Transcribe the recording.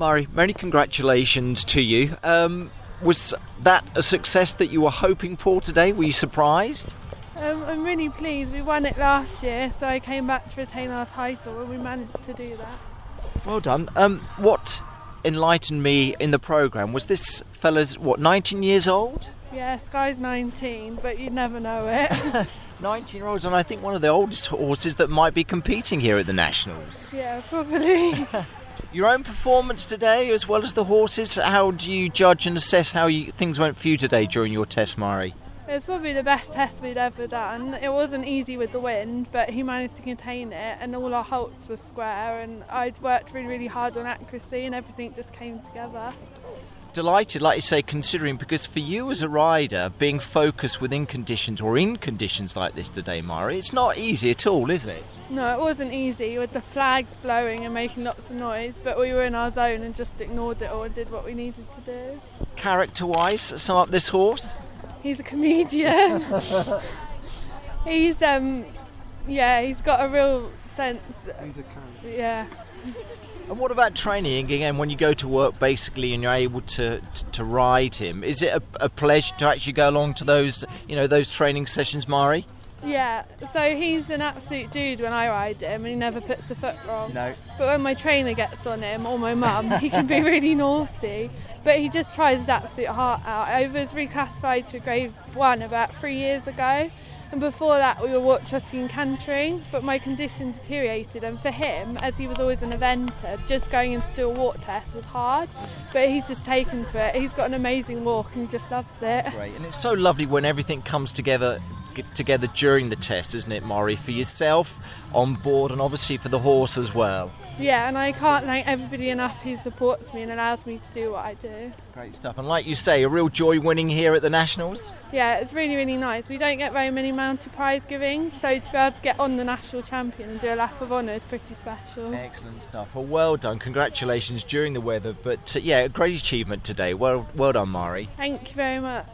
Mari, many congratulations to you. Um, was that a success that you were hoping for today? Were you surprised? Um, I'm really pleased. We won it last year, so I came back to retain our title, and we managed to do that. Well done. Um, what enlightened me in the programme was this fella's, what, 19 years old? Yeah, Sky's 19, but you never know it. 19 year olds, and I think one of the oldest horses that might be competing here at the Nationals. yeah, probably. Your own performance today, as well as the horses, how do you judge and assess how you, things went for you today during your test, Mari? it was probably the best test we'd ever done. It wasn't easy with the wind, but he managed to contain it, and all our halts were square. And I'd worked really, really hard on accuracy, and everything just came together. Delighted, like you say, considering because for you as a rider, being focused within conditions or in conditions like this today, Mari, it's not easy at all, is it? No, it wasn't easy with the flags blowing and making lots of noise, but we were in our zone and just ignored it all and did what we needed to do. Character wise, sum up this horse? He's a comedian. he's um, yeah, he's got a real sense. He's a character. Yeah, And what about training again? When you go to work, basically, and you're able to to, to ride him, is it a, a pleasure to actually go along to those, you know, those training sessions, Mari? yeah. So he's an absolute dude when I ride him, and he never puts a foot wrong. No. But when my trainer gets on him or my mum, he can be really naughty. But he just tries his absolute heart out. I was reclassified to grade one about three years ago. And before that, we were trotting cantering, but my condition deteriorated. And for him, as he was always an eventer, just going in to do a walk test was hard. But he's just taken to it. He's got an amazing walk and he just loves it. Great, and it's so lovely when everything comes together get together during the test, isn't it, Mari? For yourself on board, and obviously for the horse as well. Yeah, and I can't thank everybody enough who supports me and allows me to do what I do. Great stuff, and like you say, a real joy winning here at the Nationals. Yeah, it's really, really nice. We don't get very many mounted prize giving, so to be able to get on the national champion and do a lap of honour is pretty special. Excellent stuff. Well, well done. Congratulations during the weather, but uh, yeah, a great achievement today. Well, well done, Mari. Thank you very much.